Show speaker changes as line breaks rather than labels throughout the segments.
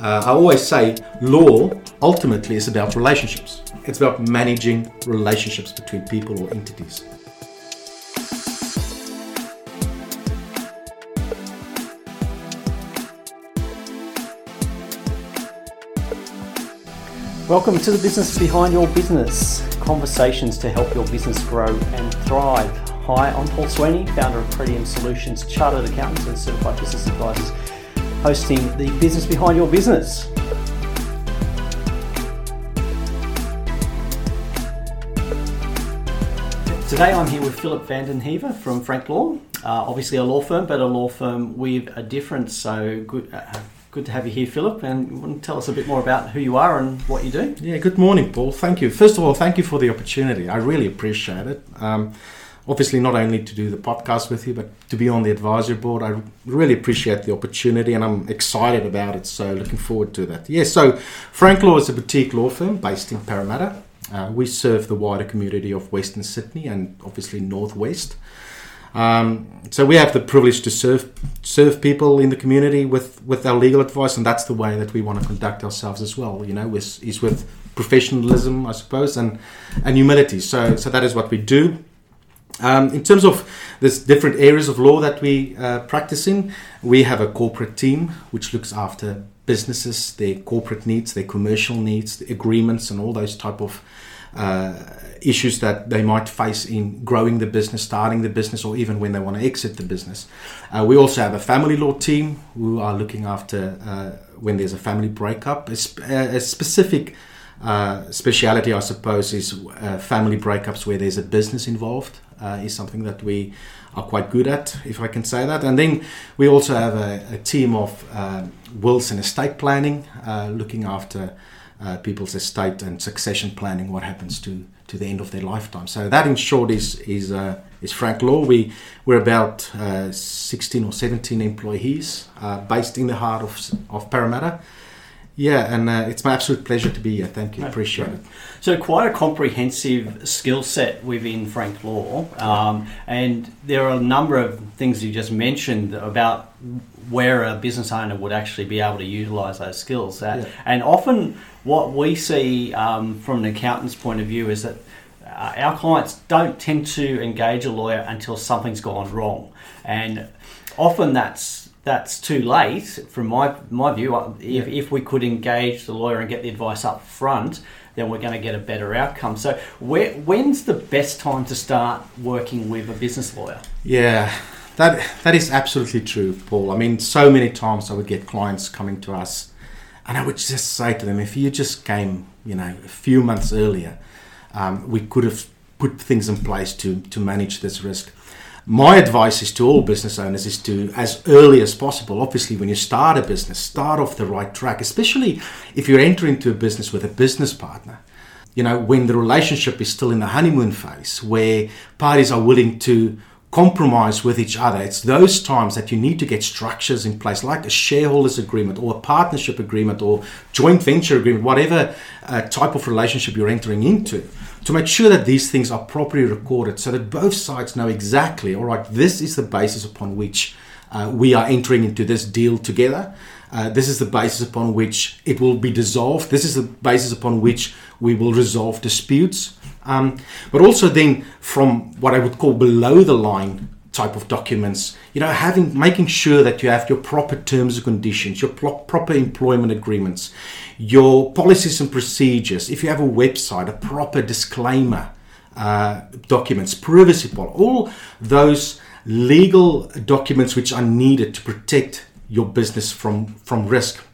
Uh, I always say law ultimately is about relationships. It's about managing relationships between people or entities.
Welcome to the business behind your business. Conversations to help your business grow and thrive. Hi, I'm Paul Sweeney, founder of Pretium Solutions, chartered accountants and certified business advisors, hosting the business behind your business. Today I'm here with Philip van den Heever from Frank Law. Uh, obviously a law firm, but a law firm with a difference. So good, uh, good to have you here, Philip. And tell us a bit more about who you are and what you do?
Yeah, good morning, Paul. Thank you. First of all, thank you for the opportunity. I really appreciate it. Um, obviously, not only to do the podcast with you, but to be on the advisory board. I really appreciate the opportunity and I'm excited about it. So, looking forward to that. Yeah, so Frank Law is a boutique law firm based in Parramatta. Uh, we serve the wider community of Western Sydney and obviously Northwest. Um, so we have the privilege to serve serve people in the community with, with our legal advice, and that's the way that we want to conduct ourselves as well. You know, with, is with professionalism, I suppose, and and humility. So so that is what we do. Um, in terms of this different areas of law that we uh, practice in, we have a corporate team which looks after businesses, their corporate needs, their commercial needs, the agreements, and all those type of uh, issues that they might face in growing the business, starting the business, or even when they want to exit the business. Uh, we also have a family law team who are looking after uh, when there's a family breakup. A, sp- a specific uh, speciality, I suppose, is uh, family breakups where there's a business involved, uh, is something that we are quite good at, if I can say that. And then we also have a, a team of uh, wills and estate planning, looking after people's estate and succession planning, what happens to to the end of their lifetime. So that, in short, is is uh, is Frank Law. We we're about uh, 16 or 17 employees uh, based in the heart of of Parramatta. Yeah, and uh, it's my absolute pleasure to be here. Thank you, appreciate it.
So, quite a comprehensive skill set within Frank Law, um, and there are a number of things you just mentioned about where a business owner would actually be able to utilise those skills. Uh, yeah. And often, what we see um, from an accountant's point of view is that uh, our clients don't tend to engage a lawyer until something's gone wrong, and often that's that's too late from my my view. If, if we could engage the lawyer and get the advice up front, then we're going to get a better outcome. So, where, when's the best time to start working with a business lawyer?
Yeah, that that is absolutely true, Paul. I mean, so many times I would get clients coming to us, and I would just say to them, if you just came, you know, a few months earlier, um, we could have put things in place to to manage this risk. My advice is to all business owners is to, as early as possible, obviously, when you start a business, start off the right track, especially if you're entering into a business with a business partner you know, when the relationship is still in the honeymoon phase, where parties are willing to compromise with each other. It's those times that you need to get structures in place, like a shareholders agreement or a partnership agreement or joint venture agreement, whatever uh, type of relationship you're entering into, to make sure that these things are properly recorded so that both sides know exactly, all right, this is the basis upon which uh, we are entering into this deal together. Uh, this is the basis upon which it will be dissolved. This is the basis upon which we will resolve disputes. Um, but also then from what I would call below the line type of documents, you know, having making sure that you have your proper terms and conditions, your pro- proper employment agreements, your policies and procedures. If you have a website, a proper disclaimer uh, documents, privacy policy, all those legal documents which are needed to protect your business from from risk.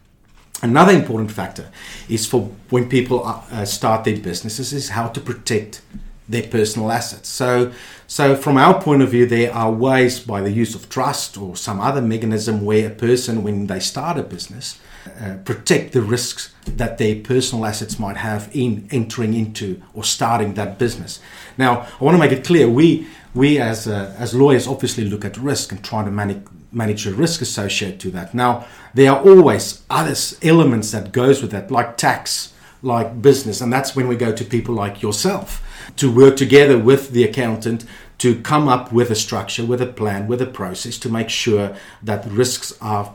Another important factor is for when people uh, start their businesses is how to protect their personal assets. So, so from our point of view, there are ways by the use of trust or some other mechanism where a person, when they start a business, uh, protect the risks that their personal assets might have in entering into or starting that business. Now, I want to make it clear: we we as uh, as lawyers obviously look at risk and try to manage manage the risk associated to that. Now, there are always other elements that goes with that, like tax, like business, and that's when we go to people like yourself to work together with the accountant to come up with a structure, with a plan, with a process to make sure that risks are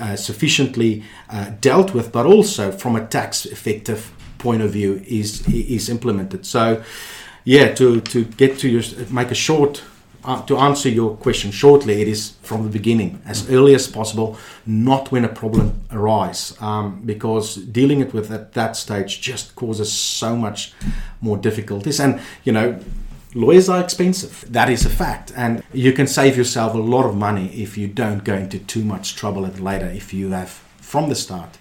uh, sufficiently uh, dealt with, but also from a tax effective point of view is is implemented. So, yeah, to to get to your make a short uh, to answer your question shortly, it is from the beginning, as early as possible, not when a problem arises, um, because dealing it with at that stage just causes so much more difficulties. And you know, lawyers are expensive. That is a fact, and you can save yourself a lot of money if you don't go into too much trouble at later. If you have from the start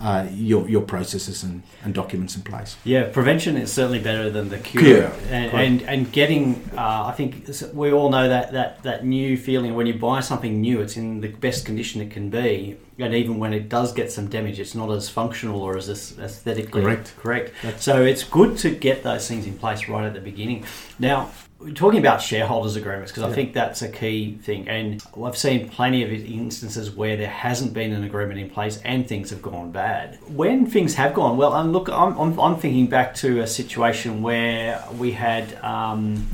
uh, your your processes and, and documents in place.
Yeah, prevention is certainly better than the cure.
Cure,
And, and and getting, uh, I think we all know that, that that new feeling when you buy something new, it's in the best condition it can be, and even when it does get some damage, it's not as functional or as aes- aesthetically
Correct.
Correct.
That's-
So it's good to get those things in place right at the beginning. Now. Talking about shareholders agreements, because I think that's a key thing, and I've seen plenty of instances where there hasn't been an agreement in place and things have gone bad. When things have gone well, and look, I'm, I'm, I'm thinking back to a situation where we had um,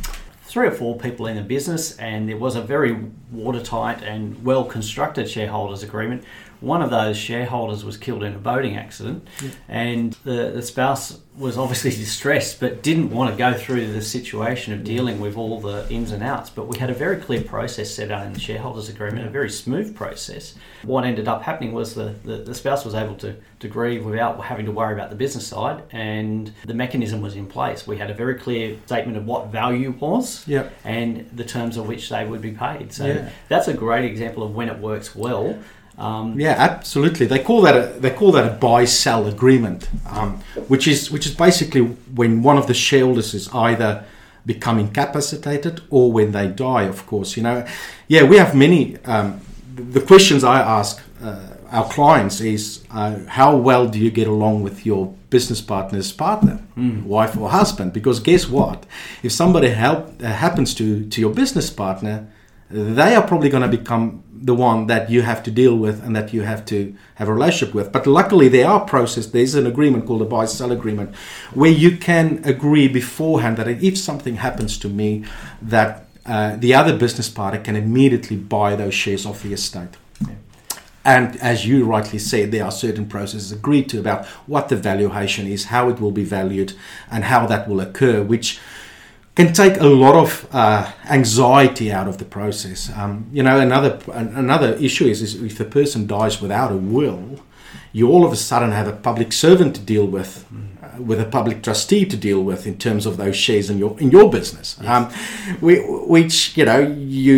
three or four people in the business, and there was a very watertight and well constructed shareholders agreement. One of those shareholders was killed in a boating accident, and the, the spouse was obviously distressed but didn't want to go through the situation of dealing with all the ins and outs. But we had a very clear process set out in the shareholders agreement, a very smooth process. What ended up happening was the, the, the spouse was able to, to grieve without having to worry about the business side, and the mechanism was in place. We had a very clear statement of what value was
Yep.
and the terms of which they would be paid. So
Yeah.
that's a great example of when it works well. Um,
Yeah, absolutely. They call that a they call that a buy sell agreement, um, which is which is basically when one of the shareholders is either become incapacitated or when they die. Of course, you know. Yeah, we have many. Um, the questions I ask uh, our clients is uh, how well do you get along with your business partner's partner, wife or husband? Because guess what? If somebody help, uh, happens to to your business partner, they are probably going to become the one that you have to deal with and that you have to have a relationship with. But luckily, there are process. There's an agreement called a buy-sell agreement, where you can agree beforehand that if something happens to me, that uh, the other business partner can immediately buy those shares off the estate. And as you rightly said, there are certain processes agreed to about what the valuation is, how it will be valued, and how that will occur, which can take a lot of uh, anxiety out of the process. Um, you know, another another issue is, is if the person dies without a will, you all of a sudden have a public servant to deal with, uh, with a public trustee to deal with in terms of those shares in your in your business. Um, we, which you know you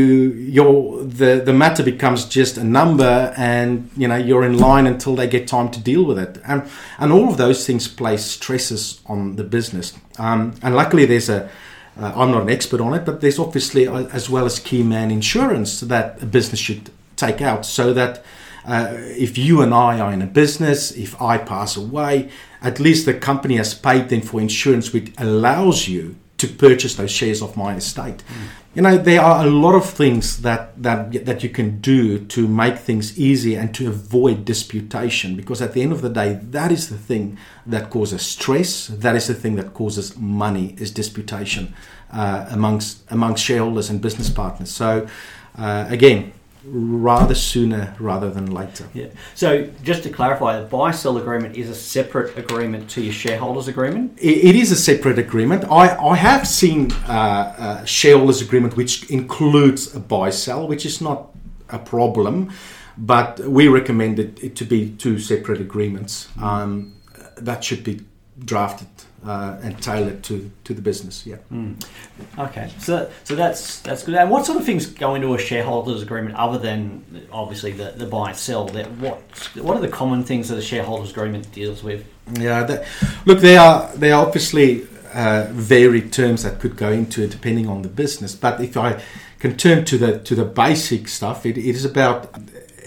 your the the matter becomes just a number, and you know you're in line until they get time to deal with it, and and all of those things place stresses on the business. Um, and luckily, there's a uh, I'm not an expert on it, but there's obviously, uh, as well as key man insurance, that a business should take out so that uh, if you and I are in a business, if I pass away, at least the company has paid then for insurance, which allows you to purchase those shares of my estate. You know, there are a lot of things that, that that you can do to make things easy and to avoid disputation because at the end of the day, that is the thing that causes stress. That is the thing that causes money is disputation uh, amongst amongst shareholders and business partners. So uh, again, rather sooner rather than later.
Yeah. So just to clarify, the buy-sell agreement is a separate agreement to your shareholders agreement.
It it is a separate agreement. I, I have seen uh, a shareholders agreement which includes a buy sell, which is not a problem, but we recommend it, it to be two separate agreements. Um, that should be drafted uh, and tailored to, to the business. Yeah.
Okay, so so that's that's good. And what sort of things go into a shareholders agreement other than obviously the, the buy and sell? That what what are the common things that a shareholders agreement deals with?
Yeah, that, look, they are there are obviously uh, varied terms that could go into it depending on the business. But if I can turn to the to the basic stuff, it, it is about.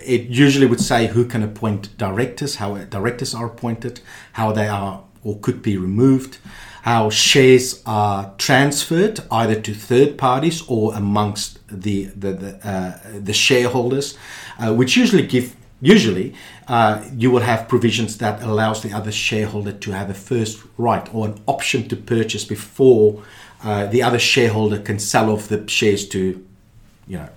It usually would say who can appoint directors, how directors are appointed, how they are or could be removed, how shares are transferred either to third parties or amongst the the the, uh, the shareholders, uh, which usually give usually uh, you will have provisions that allows the other shareholder to have a first right or an option to purchase before uh, the other shareholder can sell off the shares to you know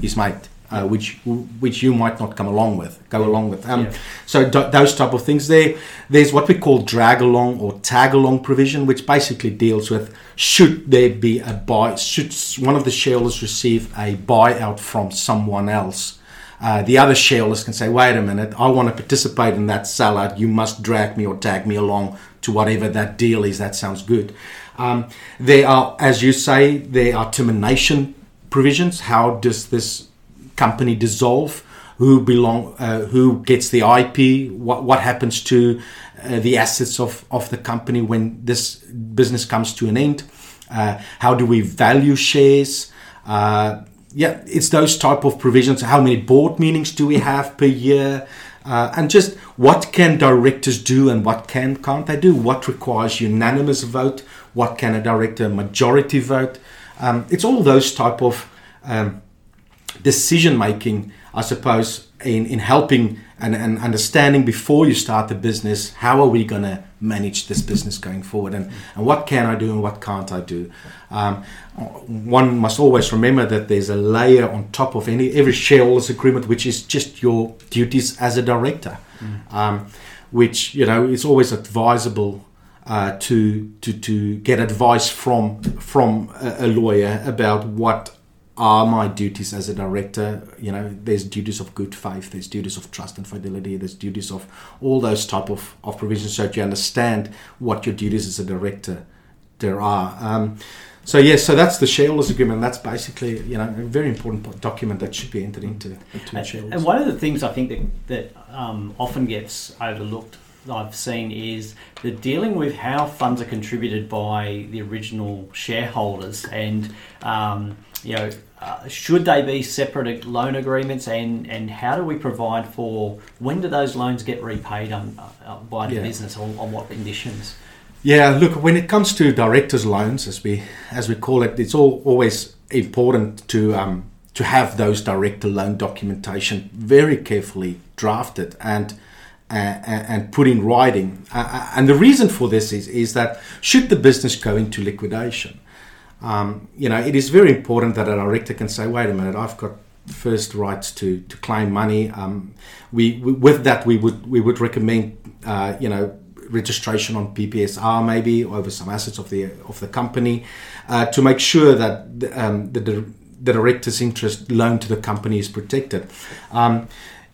his mate uh, which which you might not come along with, go along with. Um,
Yeah.
So d- those type of things. There, there's what we call drag along or tag along provision, which basically deals with should there be a buy, should one of the shareholders receive a buyout from someone else. Uh, the other shareholders can say, wait a minute, I want to participate in that sellout. You must drag me or tag me along to whatever that deal is. That sounds good. Um, there are, as you say, there are termination provisions. How does this company dissolve? Who belong? Uh, who gets the IP? What what happens to uh, the assets of, of the company when this business comes to an end? Uh, how do we value shares? Uh, yeah, it's those type of provisions. How many board meetings do we have per year? Uh, and just what can directors do and what can can't they do? What requires unanimous vote? What can a director majority vote? Um, it's all those type of um, decision making, I suppose, in, in helping and, and understanding before you start the business, how are we going to manage this business going forward? And, and what can I do and what can't I do? Um, one must always remember that there's a layer on top of any every shareholders agreement, which is just your duties as a director, um, which you know it's always advisable uh, to to to get advice from from a, a lawyer about what are my duties as a director you know there's duties of good faith there's duties of trust and fidelity there's duties of all those type of, of provisions so that you understand what your duties as a director there are. Um, so yes so that's the shareholders agreement. That's basically you know a very important document that should be entered into
And, and one of the things I think that, that um, often gets overlooked, I've seen, is the dealing with how funds are contributed by the original shareholders, and um, you know, uh, should they be separate loan agreements, and, and how do we provide for when do those loans get repaid on, uh, by the
Yeah.
business, on, on what conditions?
Yeah, look, when it comes to directors' loans, as we as we call it, it's all always important to um, to have those director loan documentation very carefully drafted and uh, and put in writing. Uh, and the reason for this is is that should the business go into liquidation, um, you know, it is very important that a director can say, "Wait a minute, I've got first rights to to claim money." Um, we, we with that we would we would recommend, uh, you know registration on PPSR maybe over some assets of the of the company uh, to make sure that the, um, the, the director's interest loan to the company is protected. Um,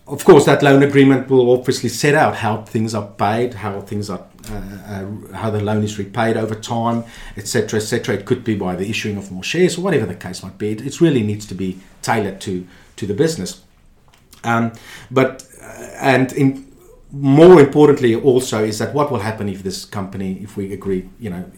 of course, that loan agreement will obviously set out how things are paid, how things are, how the loan is repaid over time, etc., etc. It could be by the issuing of more shares or whatever the case might be. It, it really needs to be tailored to to the business. Um, but uh, and in more importantly also is that what will happen if this company if we agree you know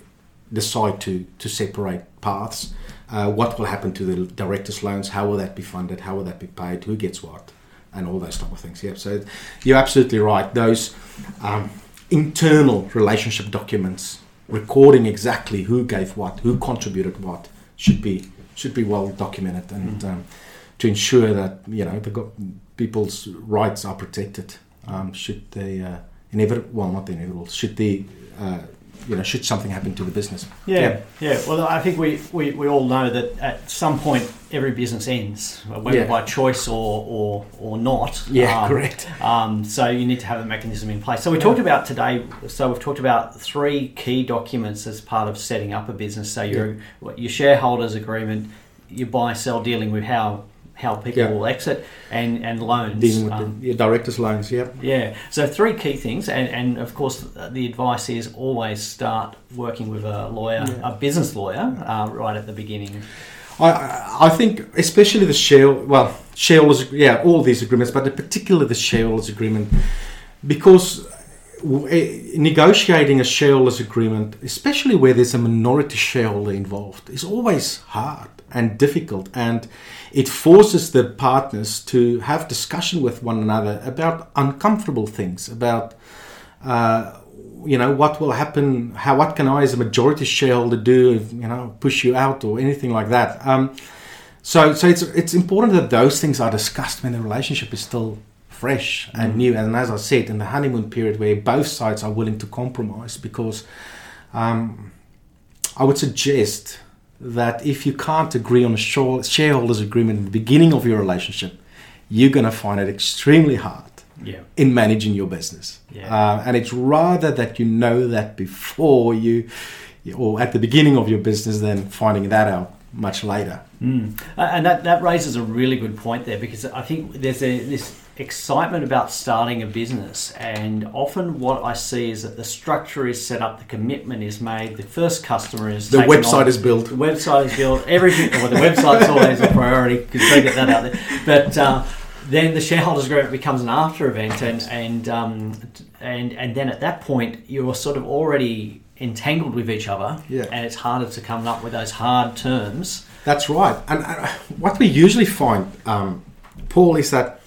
decide to to separate paths uh, what will happen to the directors loans how will that be funded how will that be paid who gets what and all those type of things yeah so you're absolutely right those um, internal relationship documents recording exactly who gave what who contributed what should be should be well documented and um, to ensure that you know the go- people's rights are protected um, should they uh, inevitable well not the inevitable should the uh, you know should something happen to the business
Yeah, yeah. Well, I think we, we, we all know that at some point every business ends, whether
Yeah.
by choice or, or, or not.
yeah
Um,
correct
Um, so you need to have a mechanism in place. So we talked about today. So we've talked about three key documents as part of setting up a business. So your your shareholders agreement, your buy sell dealing with how how people
Yeah.
will exit, and and loans.
dealing with
Um,
the yeah, directors loans yeah
yeah. So three key things, and, and of course the advice is always start working with a lawyer,
Yeah.
a business lawyer, uh, right at the beginning.
I, I I think especially the share well shareholders yeah all these agreements but particularly the shareholders agreement because eh, negotiating a shareholders agreement especially where there's a minority shareholder involved is always hard and difficult and it forces the partners to have discussion with one another about uncomfortable things about uh, you know what will happen how what can i as a majority shareholder do if you know push you out or anything like that. Um, so so it's it's important that those things are discussed when the relationship is still fresh and new and as i said in the honeymoon period where both sides are willing to compromise because um, i would suggest that if you can't agree on a share- shareholders agreement at the beginning of your relationship you're going to find it extremely hard
Yeah.
in managing your business.
Yeah.
Uh, and it's rather that you know that before you, or at the beginning of your business, than finding that out much later.
Mm. And that, that raises a really good point there because I think there's a, this excitement about starting a business, and often what I see is that the structure is set up, the commitment is made, the first customer is
The website
on,
is built.
the website is built, everything. Well, the website's always a priority because they get that out there, but. Uh, then the shareholders agreement becomes an after event, and and um, and and then at that point you're sort of already entangled with each other,
Yeah.
and it's harder to come up with those hard terms.
That's right. And what we usually find, um, Paul, is that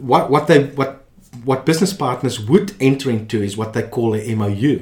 what what they what what business partners would enter into is what they call a MOU,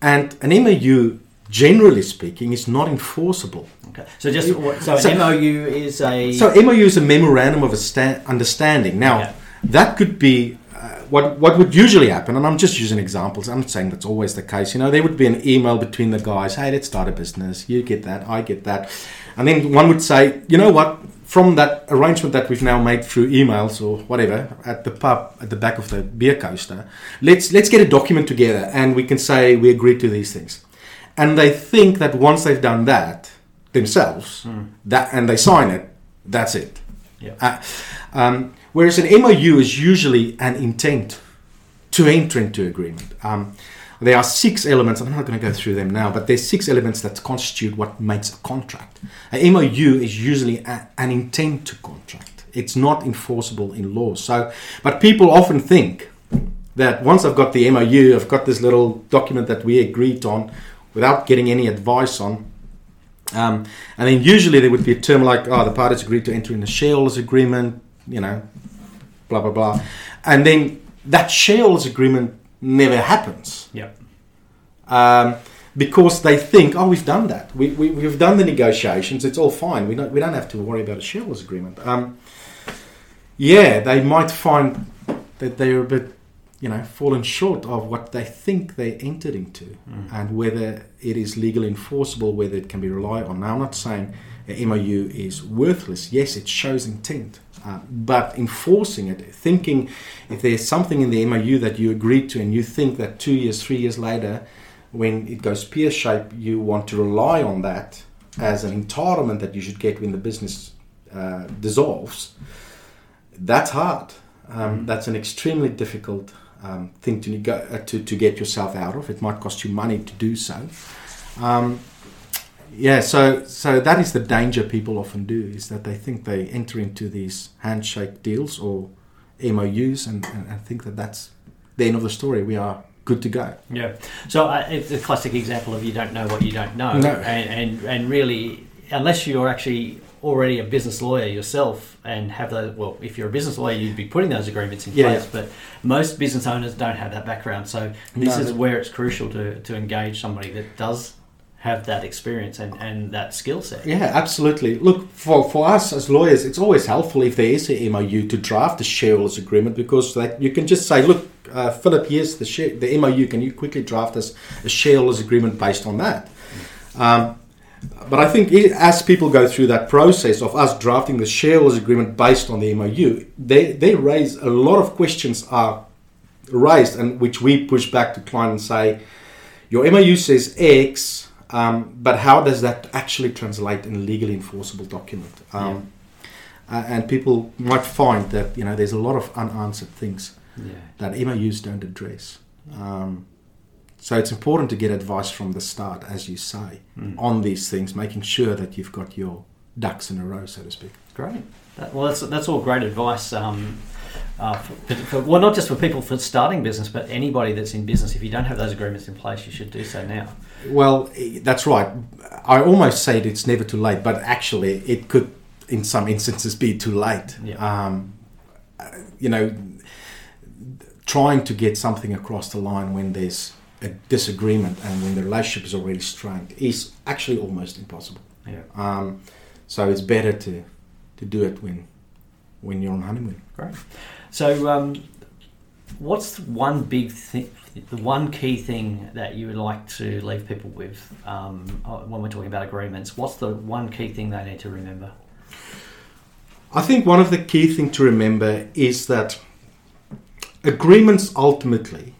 and an MOU, generally speaking, is not enforceable.
Okay. So just so,
So-
an MOU is a
So MOU is a memorandum of a sta- understanding. Now,
Yeah.
that could be uh, what what would usually happen, and I'm just using examples. I'm not saying that's always the case. You know, there would be an email between the guys. Hey, let's start a business. You get that, I get that, and then one would say, you know what? From that arrangement that we've now made through emails or whatever at the pub at the back of the beer coaster, let's let's get a document together, and we can say we agree to these things. And they think that once they've done that themselves, that and they sign it, that's it.
Yeah.
Uh, um, whereas an MOU is usually an intent to enter into agreement. Um, there are six elements. I'm not going to go through them now, but there's six elements that constitute what makes a contract. A MOU is usually a, an intent to contract. It's not enforceable in law. So, but people often think that once I've got the MOU, I've got this little document that we agreed on, without getting any advice on. Um, and then usually there would be a term like, oh, the parties agreed to enter in a shareholders agreement, you know, blah, blah, blah. And then that shareholders agreement never happens
yeah.
um, because they think, oh, we've done that. We, we, we've done the negotiations. It's all fine. We don't, we don't have to worry about a shareholders agreement. Um, yeah, they might find that they're a bit, you know, fallen short of what they think they entered into and whether it is legally enforceable, whether it can be relied on. Now, I'm not saying MOU is worthless. Yes, it shows intent. Uh, but enforcing it, thinking if there's something in the MOU that you agreed to and you think that two years, three years later, when it goes pear shape, you want to rely on that as an entitlement that you should get when the business uh, dissolves, that's hard. Um, That's an extremely difficult um, thing to, uh, to to get yourself out of. It might cost you money to do so. Um, yeah, so so that is the danger people often do is that they think they enter into these handshake deals or MOUs and, and, and think that that's the end of the story. We are good to go.
Yeah. So uh, it's a classic example of you don't know what you don't know,
No.
and, and and really, unless you're actually already a business lawyer yourself and have those. Well, if you're a business lawyer, you'd be putting those agreements in
Yeah,
place.
yeah.
But most business owners don't have that background, so this
No,
is where it's crucial to to engage somebody that does have that experience and, and that skill set.
Yeah, absolutely. Look, for, for us as lawyers, it's always helpful if there is a MOU to draft a shareholders agreement because like, you can just say, look, uh, Philip, here's the, share, the MOU. Can you quickly draft us a shareholders agreement based on that? Um, but I think i as people go through that process of us drafting the shareholders agreement based on the MOU, they, they raise a lot of questions are raised and which we push back to client and say, your MOU says X, um, but how does that actually translate in a legally enforceable document? Um, uh, and people might find that you know there's a lot of unanswered things
Yeah.
that MOUs don't address. Um, so it's important to get advice from the start, as you say,
Mm.
on these things, making sure that you've got your ducks in a row, so to speak.
Great. That, well, that's that's all great advice. Um, uh, for, for, well, not just for people for starting business, but anybody that's in business. If you don't have those agreements in place, you should do so now.
Well, that's right. I almost said it's never too late, but actually, it could, in some instances, be too late.
Yeah.
Um, you know, trying to get something across the line when there's a disagreement and when the relationship is already strained is actually almost impossible.
Yeah.
Um, so it's better to to do it when when you're on honeymoon.
Great. So, um, what's the one big thing, the one key thing that you would like to leave people with um, uh, when we're talking about agreements? What's the one key thing they need to remember?
I think one of the key things to remember is that agreements ultimately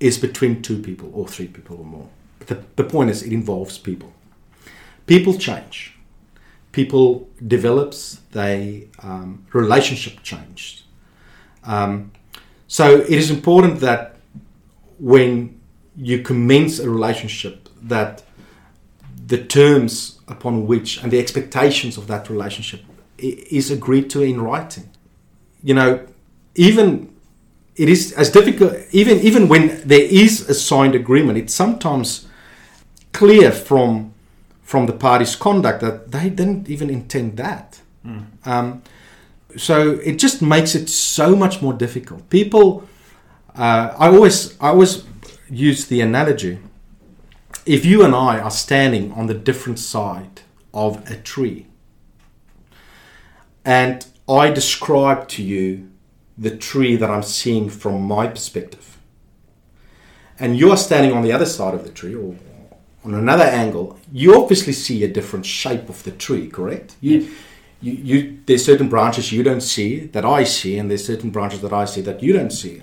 is between two people or three people or more. The, the point is, it involves people. People change. People develops. They um, relationship changed. Um, so it is important that when you commence a relationship, that the terms upon which and the expectations of that relationship is agreed to in writing. You know, even it is as difficult even even when there is a signed agreement it's sometimes clear from from the party's conduct that they didn't even intend that mm. um, so it just makes it so much more difficult people uh, i always i always use the analogy if you and i are standing on the different side of a tree and i describe to you the tree that I'm seeing from my perspective. And you're standing on the other side of the tree or on another angle, you obviously see a different shape of the tree, correct? You,
yeah.
you, you, there's certain branches you don't see that I see, and there's certain branches that I see that you don't see.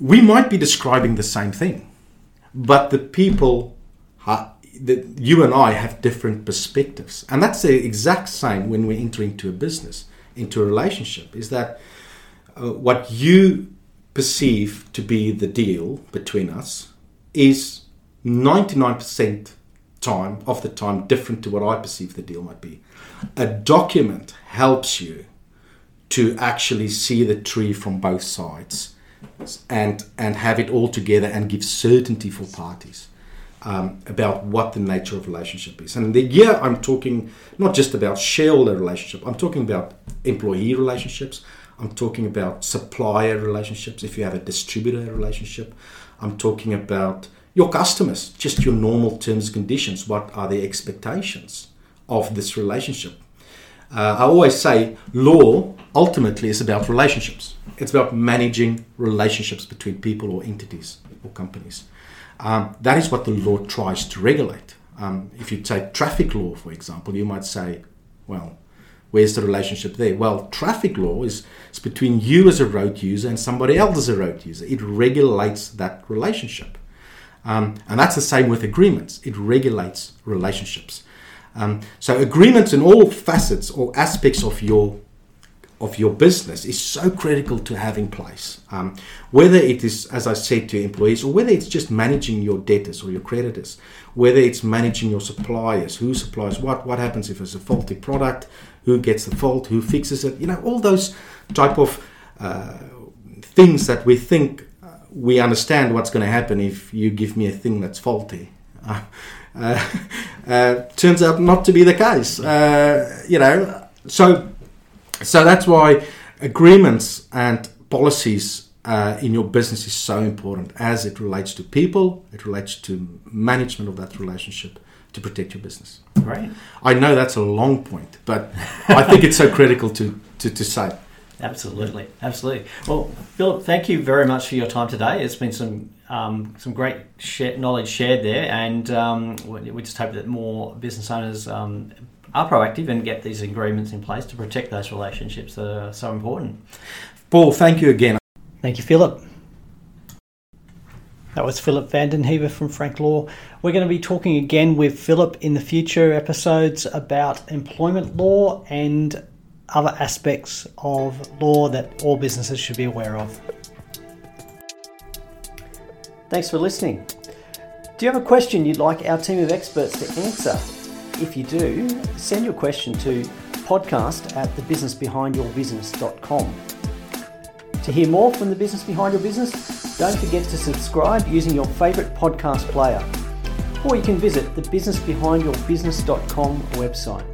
We might be describing the same thing, but the people, that you and I have different perspectives, and that's the exact same when we enter into a business into a relationship is that uh, what you perceive to be the deal between us is 99% time of the time different to what I perceive the deal might be. A document helps you to actually see the tree from both sides and and have it all together and give certainty for parties um, about what the nature of relationship is. And the, here I'm talking not just about shareholder relationship, I'm talking about employee relationships, I'm talking about supplier relationships, if you have a distributor relationship, I'm talking about your customers, just your normal terms and conditions. What are the expectations of this relationship? Uh, I always say law ultimately is about relationships. It's about managing relationships between people or entities or companies. Um, that is what the law tries to regulate. Um, if you take traffic law, for example, you might say, well, where's the relationship there? Well, traffic law is, is between you as a road user and somebody else as a road user. It regulates that relationship. Um, and that's the same with agreements, it regulates relationships. Um, so, agreements in all facets or aspects of your of your business is so critical to have in place. Um, whether it is, as I said to employees, or whether it's just managing your debtors or your creditors, whether it's managing your suppliers, who supplies what, what happens if it's a faulty product, who gets the fault, who fixes it, you know, all those type of uh, things that we think we understand what's going to happen if you give me a thing that's faulty. Uh, uh, turns out not to be the case. Uh, you know, so so that's why agreements and policies uh, in your business is so important as it relates to people, it relates to management of that relationship to protect your business.
Right.
I know that's a long point, but I think it's so critical to, to, to say.
Absolutely, absolutely. Well, Philip, thank you very much for your time today. It's been some um, some great share, knowledge shared there, and um, we just hope that more business owners um, are proactive and get these agreements in place to protect those relationships that are so important.
Paul, thank you again.
Thank you, Philip. That was Philip van den Heever from Frank Law. We're going to be talking again with Philip in the future episodes about employment law and other aspects of law that all businesses should be aware of. Thanks for listening. Do you have a question you'd like our team of experts to answer? If you do, send your question to podcast at thebusinessbehindyourbusiness.com. To hear more from the business behind your business, don't forget to subscribe using your favourite podcast player. Or you can visit the businessbehindyourbusiness.com website.